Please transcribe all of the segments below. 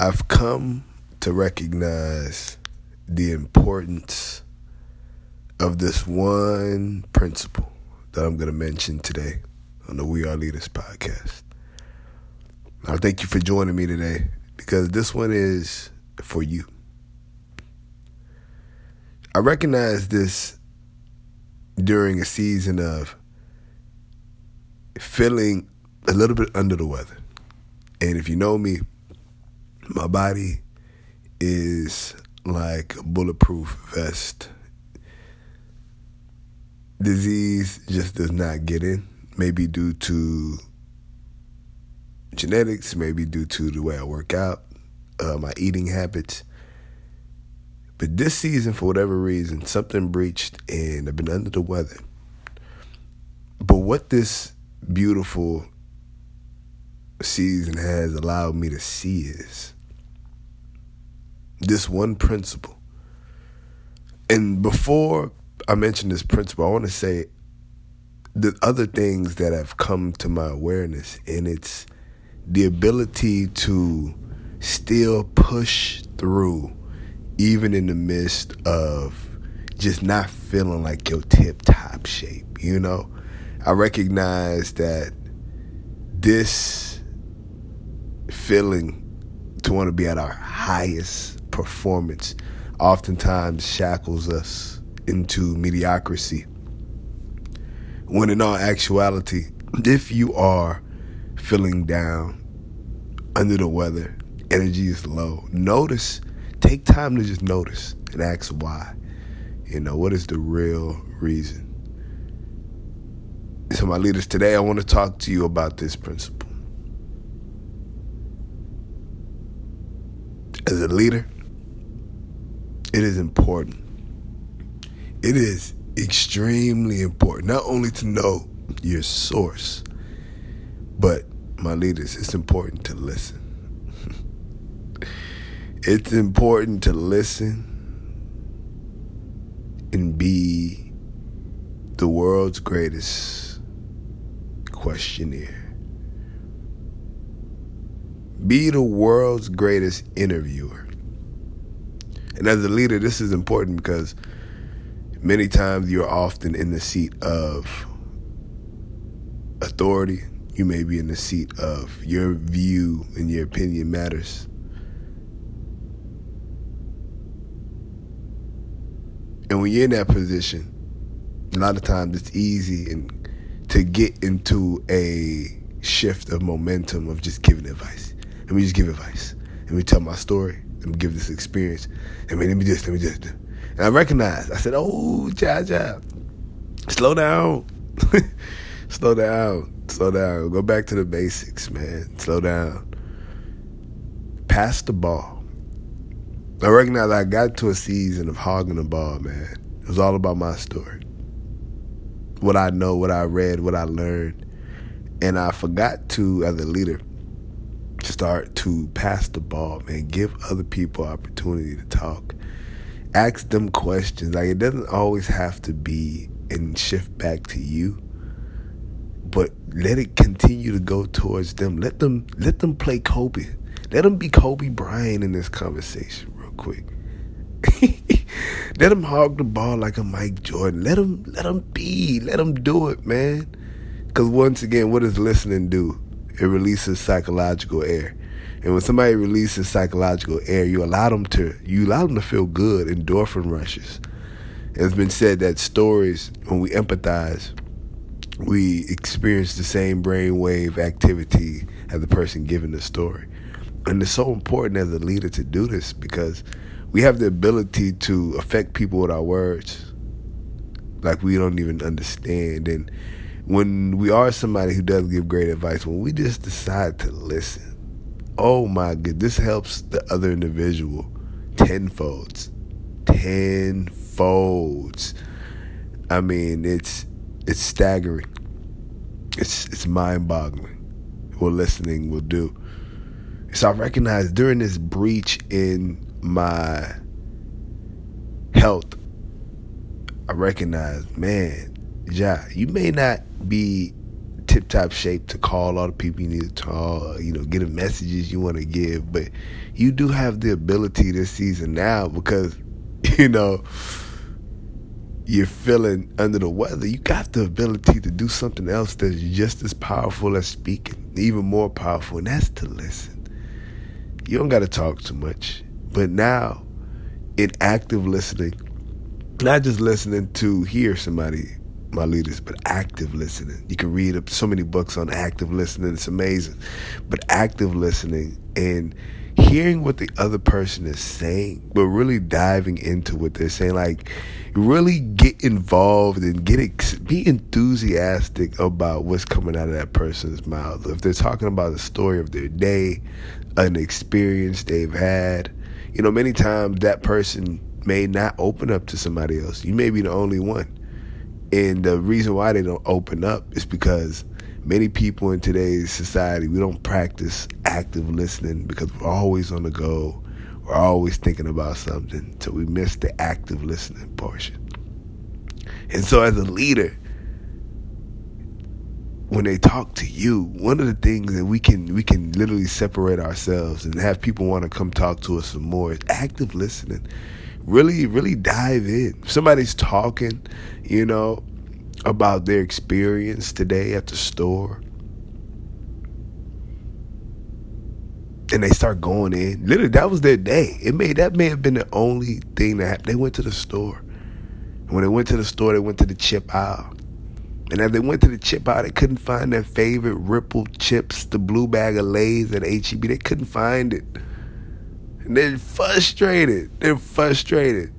I've come to recognize the importance of this one principle that I'm going to mention today on the We Are Leaders podcast. I thank you for joining me today because this one is for you. I recognize this during a season of feeling a little bit under the weather. And if you know me, my body is like a bulletproof vest. Disease just does not get in, maybe due to genetics, maybe due to the way I work out, uh, my eating habits. But this season, for whatever reason, something breached and I've been under the weather. But what this beautiful season has allowed me to see is this one principle. And before I mention this principle, I want to say the other things that have come to my awareness, and it's the ability to still push through, even in the midst of just not feeling like your tip top shape. You know, I recognize that this feeling to want to be at our highest performance oftentimes shackles us into mediocrity. When in all actuality, if you are feeling down, under the weather, energy is low, notice, take time to just notice and ask why. You know, what is the real reason? So, my leaders, today I want to talk to you about this principle. As a leader, it is important. It is extremely important not only to know your source, but my leaders, it's important to listen. it's important to listen and be the world's greatest questionnaire. Be the world's greatest interviewer. And as a leader, this is important because many times you're often in the seat of authority. You may be in the seat of your view and your opinion matters. And when you're in that position, a lot of times it's easy and to get into a shift of momentum of just giving advice. Let me just give advice. Let me tell my story. Let me give this experience. I mean, let me just, let me just. And I recognized. I said, "Oh, ja, ja, slow down, slow down, slow down. Go back to the basics, man. Slow down. Pass the ball." I recognized I got to a season of hogging the ball, man. It was all about my story, what I know, what I read, what I learned, and I forgot to, as a leader, start to pass the ball, man. Give other people opportunity to talk. Ask them questions. Like it doesn't always have to be and shift back to you. But let it continue to go towards them. Let them let them play Kobe. Let them be Kobe Bryant in this conversation real quick. let them hog the ball like a Mike Jordan. Let them let them be. Let them do it, man. Because once again, what does listening do? It releases psychological air. And when somebody releases psychological air, you allow them to you allow them to feel good, endorphin rushes. It's been said that stories, when we empathize, we experience the same brainwave activity as the person giving the story. And it's so important as a leader to do this because we have the ability to affect people with our words like we don't even understand. And when we are somebody who does give great advice, when we just decide to listen, oh my god, this helps the other individual tenfolds, tenfolds. I mean, it's it's staggering. It's it's mind-boggling what listening will do. So I recognize during this breach in my health, I recognize, man, Ja, you may not be tip top shape to call all the people you need to call, you know, get the messages you want to give. But you do have the ability this season now because, you know, you're feeling under the weather. You got the ability to do something else that's just as powerful as speaking, even more powerful, and that's to listen. You don't got to talk too much. But now, in active listening, not just listening to hear somebody my leaders, but active listening. You can read so many books on active listening. It's amazing. But active listening and hearing what the other person is saying, but really diving into what they're saying, like really get involved and get ex- be enthusiastic about what's coming out of that person's mouth. If they're talking about the story of their day, an experience they've had, you know, many times that person may not open up to somebody else. You may be the only one. And the reason why they don't open up is because many people in today's society, we don't practice active listening because we're always on the go. We're always thinking about something. So we miss the active listening portion. And so as a leader, when they talk to you, one of the things that we can we can literally separate ourselves and have people want to come talk to us some more is active listening really, really dive in. somebody's talking, you know, about their experience today at the store, and they start going in. Literally, that was their day. It may that may have been the only thing that happened. They went to the store. when they went to the store, they went to the chip aisle. And as they went to the chip aisle, they couldn't find their favorite Ripple chips, the blue bag of Lay's at HEB. They couldn't find it. And they're frustrated. They're frustrated.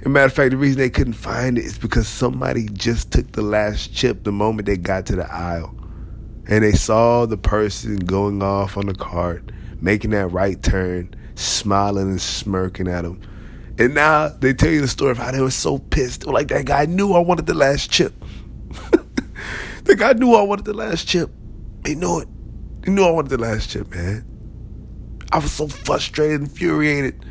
As a matter of fact, the reason they couldn't find it is because somebody just took the last chip the moment they got to the aisle. And they saw the person going off on the cart, making that right turn, smiling and smirking at them. And now they tell you the story of how they were so pissed. They were like, that guy knew I wanted the last chip. the guy knew I wanted the last chip. He knew it. He knew I wanted the last chip, man. I was so frustrated, infuriated.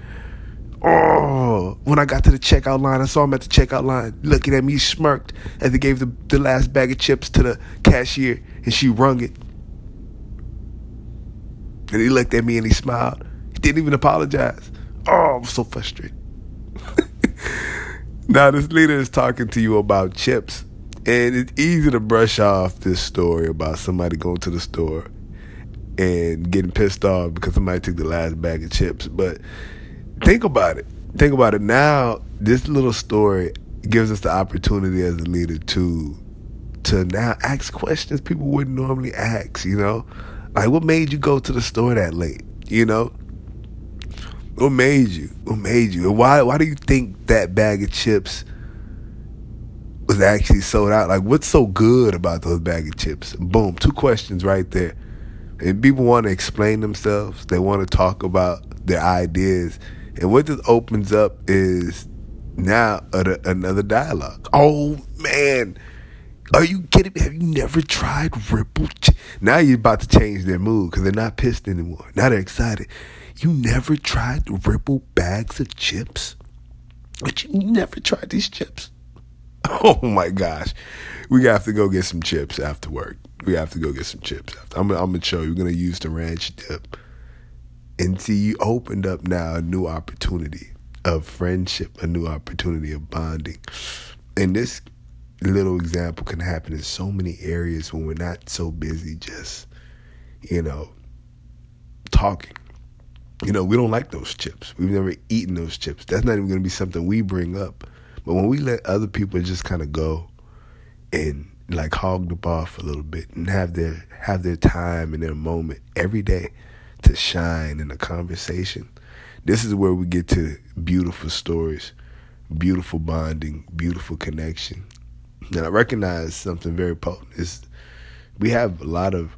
Oh, when I got to the checkout line, I saw him at the checkout line looking at me, smirked as he gave the, the last bag of chips to the cashier and she wrung it. And he looked at me and he smiled. He didn't even apologize. Oh, I'm so frustrated. now, this leader is talking to you about chips. And it's easy to brush off this story about somebody going to the store and getting pissed off because somebody took the last bag of chips. But think about it. Think about it. Now, this little story gives us the opportunity as a leader to to now ask questions people wouldn't normally ask, you know? Like what made you go to the store that late? You know? What made you? What made you? And why why do you think that bag of chips was actually sold out? Like what's so good about those bag of chips? Boom, two questions right there. And people want to explain themselves. They want to talk about their ideas. And what this opens up is now a, another dialogue. Oh man, are you kidding me? Have you never tried Ripple? Ch-? Now you're about to change their mood because they're not pissed anymore. Now they're excited. You never tried Ripple bags of chips? But you never tried these chips? Oh my gosh. We have to go get some chips after work we have to go get some chips. I'm, I'm gonna show you. We're gonna use the ranch dip, and see you opened up now a new opportunity of friendship, a new opportunity of bonding, and this little example can happen in so many areas when we're not so busy just, you know, talking. You know, we don't like those chips. We've never eaten those chips. That's not even going to be something we bring up. But when we let other people just kind of go and like hog the bar for a little bit and have their have their time and their moment every day to shine in a conversation. This is where we get to beautiful stories, beautiful bonding, beautiful connection. And I recognize something very potent is we have a lot of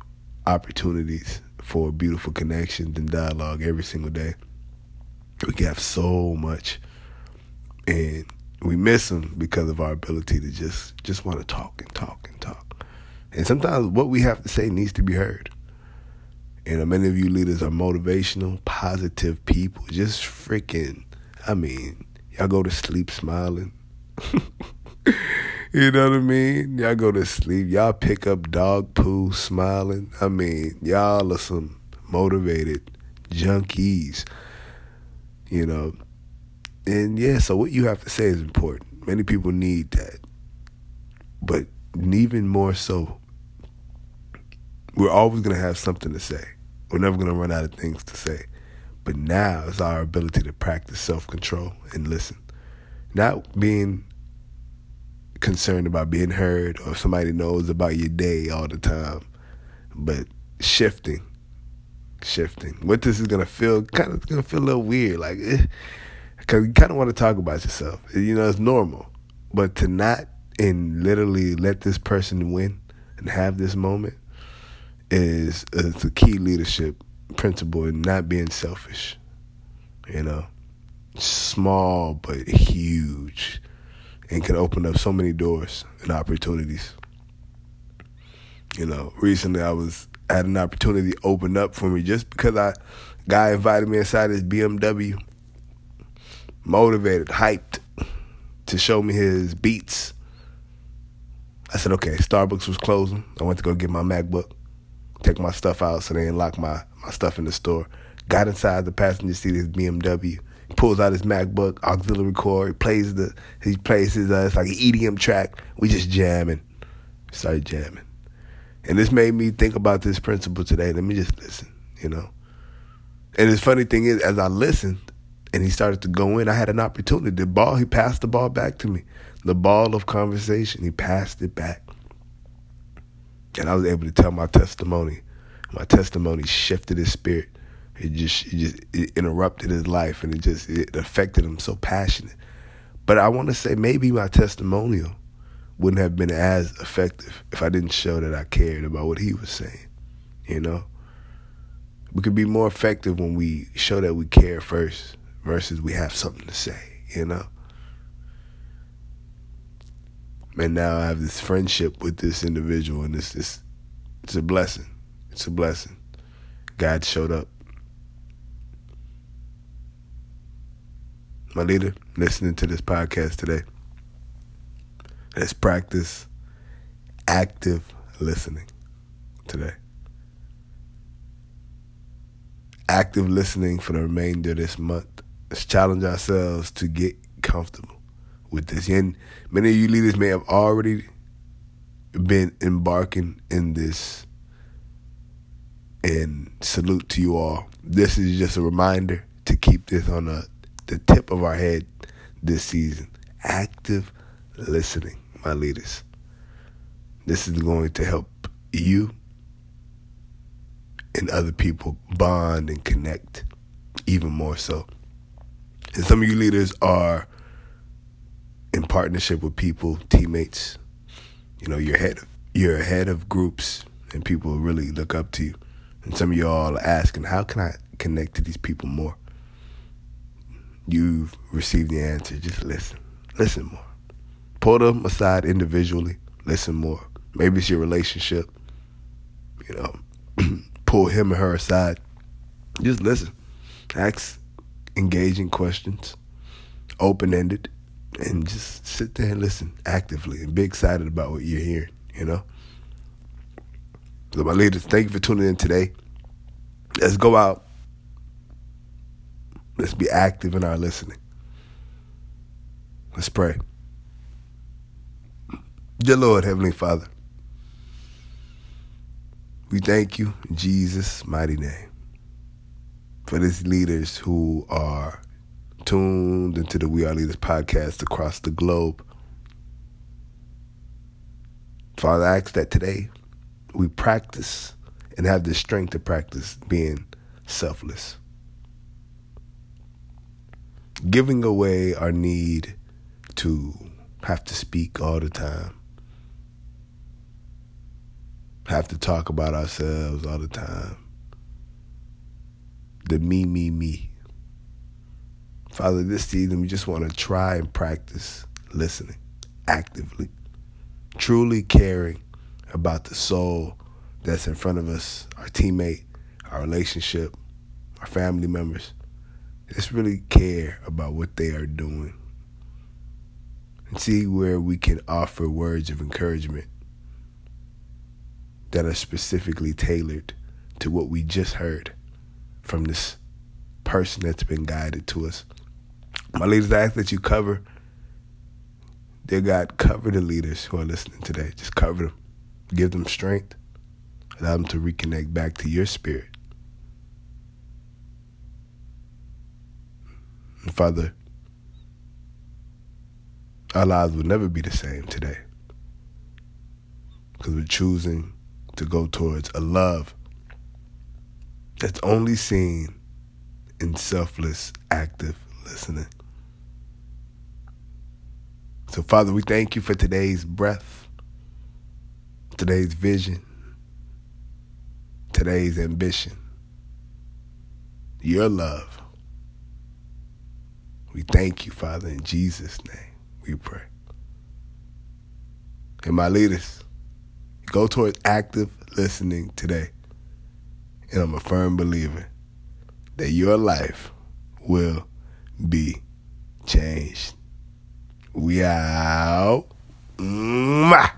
opportunities for beautiful connections and dialogue every single day. We have so much and we miss them because of our ability to just just want to talk and talk and talk. And sometimes what we have to say needs to be heard. And many of you leaders are motivational, positive people. Just freaking, I mean, y'all go to sleep smiling. you know what I mean? Y'all go to sleep. Y'all pick up dog poo smiling. I mean, y'all are some motivated junkies. You know. And yeah, so what you have to say is important. Many people need that. But even more so, we're always going to have something to say. We're never going to run out of things to say. But now is our ability to practice self control and listen. Not being concerned about being heard or somebody knows about your day all the time, but shifting, shifting. What this is gonna feel, kind of gonna feel a little weird, like, eh, because you kind of want to talk about yourself. You know, it's normal, but to not and literally let this person win and have this moment is, is a key leadership principle in not being selfish. You know, small but huge and can open up so many doors and opportunities. You know, recently I was had an opportunity open up for me just because I guy invited me inside his BMW, motivated, hyped to show me his beats. I said, okay, Starbucks was closing. I went to go get my MacBook, take my stuff out so they didn't lock my, my stuff in the store. Got inside the passenger seat of his BMW, He pulls out his MacBook, auxiliary cord, he plays the he plays his uh, it's like an EDM track. We just jamming. Started jamming. And this made me think about this principle today. Let me just listen, you know. And the funny thing is, as I listened and he started to go in, I had an opportunity. The ball, he passed the ball back to me. The ball of conversation, he passed it back. And I was able to tell my testimony. My testimony shifted his spirit. It just it just it interrupted his life and it just it affected him so passionate. But I want to say maybe my testimonial wouldn't have been as effective if I didn't show that I cared about what he was saying. You know? We could be more effective when we show that we care first versus we have something to say, you know? And now I have this friendship with this individual and it's this it's a blessing. It's a blessing. God showed up my leader, listening to this podcast today. Let's practice active listening today. Active listening for the remainder of this month. Let's challenge ourselves to get comfortable with this. And many of you leaders may have already been embarking in this. And salute to you all. This is just a reminder to keep this on a the tip of our head this season. Active listening, my leaders. This is going to help you and other people bond and connect even more so. And some of you leaders are in partnership with people, teammates. You know, you're head you're ahead of groups and people really look up to you. And some of y'all are asking, how can I connect to these people more? you've received the answer. Just listen. Listen more. Pull them aside individually. Listen more. Maybe it's your relationship. You know, pull him or her aside. Just listen. Ask engaging questions, open ended, and just sit there and listen actively and be excited about what you're hearing, you know? So, my leaders, thank you for tuning in today. Let's go out Let's be active in our listening. Let's pray. Dear Lord, Heavenly Father, we thank you in Jesus' mighty name for these leaders who are tuned into the We Are Leaders podcast across the globe. Father, I ask that today we practice and have the strength to practice being selfless giving away our need to have to speak all the time, have to talk about ourselves all the time. The me, me, me. Father, this season we just want to try and practice listening actively, truly caring about the soul that's in front of us, our teammate, our relationship, our family members just really care about what they are doing. and see where we can offer words of encouragement that are specifically tailored to what we just heard from this person that's been guided to us. My leaders, I ask that you cover, dear God, cover the leaders who are listening today. Just cover them, give them strength, allow them to reconnect back to your spirit. And Father, our lives will never be the same today because we're choosing to go towards a love that's only seen in selfless, active listening. So, Father, we thank you for today's breath, today's vision, today's ambition, your love. We thank you, Father, in Jesus' name we pray. And my leaders, go towards active listening today. And I'm a firm believer that your life will be changed. We out. Mwah.